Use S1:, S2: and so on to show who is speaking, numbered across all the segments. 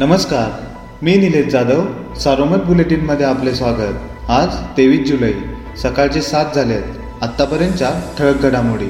S1: नमस्कार मी निलेश जाधव सारोमत बुलेटिनमध्ये आपले स्वागत. आज तेवीस जुलै सकाळचे सात झालेत आत्तापर्यंतच्या ठळक घडामोडी.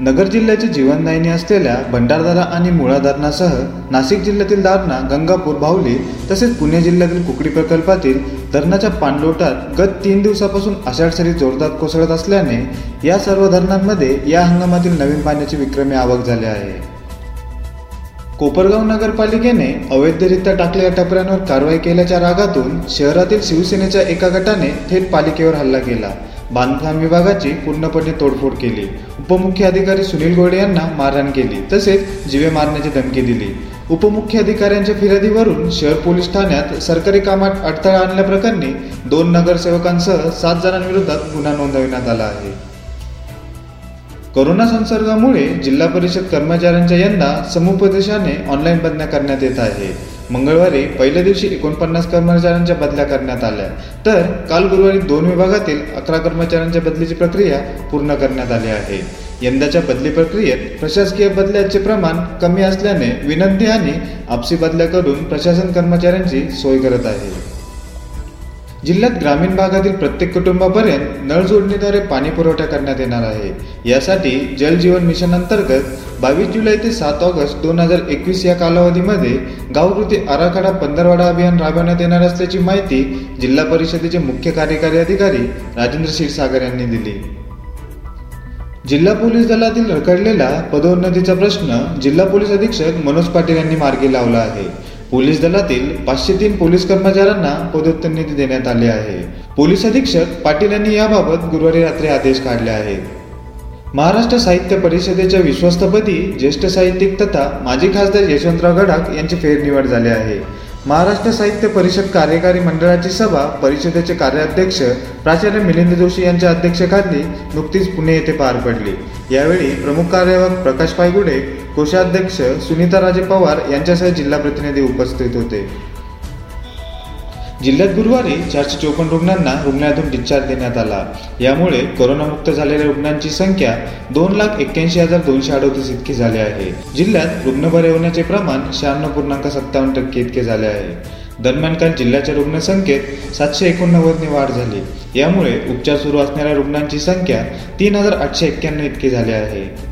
S1: नगर जिल्ह्याची जीवनदायिनी असलेल्या भंडारदारा आणि मुळा धरणासह नाशिक जिल्ह्यातील दारणा गंगापूर भावली तसेच पुणे जिल्ह्यातील कुकडी प्रकल्पातील धरणाच्या पाणलोटात गत तीन दिवसापासून आषाढ सरी जोरदार कोसळत असल्याने या सर्व धरणांमध्ये या हंगामातील नवीन पाण्याची विक्रमी आवक झाली आहे. कोपरगाव नगरपालिकेने अवैधरित्या टाकलेल्या टपऱ्यांवर कारवाई केल्याच्या रागातून शहरातील शिवसेनेच्या एका गटाने थेट पालिकेवर हल्ला केला. बांधकाम विभागाची पूर्णपणे तोडफोड केली. उपमुख्य अधिकारी सुनील गोडे यांना मारहाण केली तसेच जीवे मारण्याची धमकी दिली. उपमुख्य अधिकाऱ्यांच्या फिर्यादीवरून शहर पोलीस ठाण्यात सरकारी कामात अडथळा आणल्याप्रकरणी दोन नगरसेवकांसह सात जणांविरोधात गुन्हा नोंदविण्यात आला आहे. कोरोना संसर्गामुळे जिल्हा परिषद कर्मचाऱ्यांच्या यंदा समुपदेशाने ऑनलाईन बदल्या करण्यात येत आहे. मंगळवारी पहिल्या दिवशी एकोणपन्नास कर्मचाऱ्यांच्या बदल्या करण्यात आल्या. तर काल गुरुवारी दोन विभागातील अकरा कर्मचाऱ्यांच्या बदलीची प्रक्रिया पूर्ण करण्यात आली आहे. यंदाच्या बदली प्रक्रियेत प्रशासकीय बदल्याचे प्रमाण कमी असल्याने विनंती आणि आपसी बदल्या करून प्रशासन कर्मचाऱ्यांची सोय करत आहे. जिल्ह्यात ग्रामीण भागातील प्रत्येक कुटुंबापर्यंत नळ जोडणीद्वारे पाणी पुरवठा करण्यात येणार आहे. यासाठी जल जीवन मिशन अंतर्गत बावीस जुलै ते सात ऑगस्ट दोन हजार एकवीस या कालावधीमध्ये गावकृती आराखडा पंधरवाडा अभियान राबवण्यात येणार असल्याची माहिती जिल्हा परिषदेचे मुख्य कार्यकारी अधिकारी राजेंद्र क्षीरसागर यांनी दिली. जिल्हा पोलीस दलातील रखडलेला पदोन्नतीचा प्रश्न जिल्हा पोलीस अधीक्षक मनोज पाटील यांनी मार्गी लावला आहे. पोलीस दलातील पाचशे तीन पोलीस कर्मचाऱ्यांना पदोत्तर निधी देण्यात आले आहे. पोलीस अधीक्षक पाटील यांनी याबाबत गुरुवारी रात्री आदेश काढले आहेत. महाराष्ट्र साहित्य परिषदेच्या विश्वस्तपदी ज्येष्ठ साहित्यिक तथा माजी खासदार यशवंतराव गडाख यांची फेरनिवड झाली आहे. महाराष्ट्र साहित्य परिषद कार्यकारी मंडळाची सभा परिषदेचे कार्याध्यक्ष प्राचार्य मिलिंद जोशी यांच्या अध्यक्षतेखाली नुकतीच पुणे येथे पार पडली. यावेळी प्रमुख कार्यवाहक प्रकाश पायगुडे कोषाध्यक्ष सुनीता राजे पवार यांच्यासह जिल्हा प्रतिनिधी उपस्थित होते. जिल्ह्यात गुरुवारी चारशे चोपन्न रुग्णांना रुग्णालयातून डिस्चार्ज देण्यात आला. यामुळे कोरोनामुक्त झालेल्या रुग्णांची संख्या दोन लाख एक्क्याऐंशी हजार दोनशे अडोतीस इतकी झाली आहे. जिल्ह्यात रुग्ण बरे होण्याचे प्रमाण शहाण्णव पूर्णांक सत्तावन्न टक्के इतके झाले आहे. दरम्यान काल जिल्ह्याच्या रुग्णसंख्येत सातशे एकोणनव्वदने वाढ झाली. यामुळे उपचार सुरू असणाऱ्या रुग्णांची संख्या तीन हजार आठशे एक्क्याण्णव इतकी झाली आहे.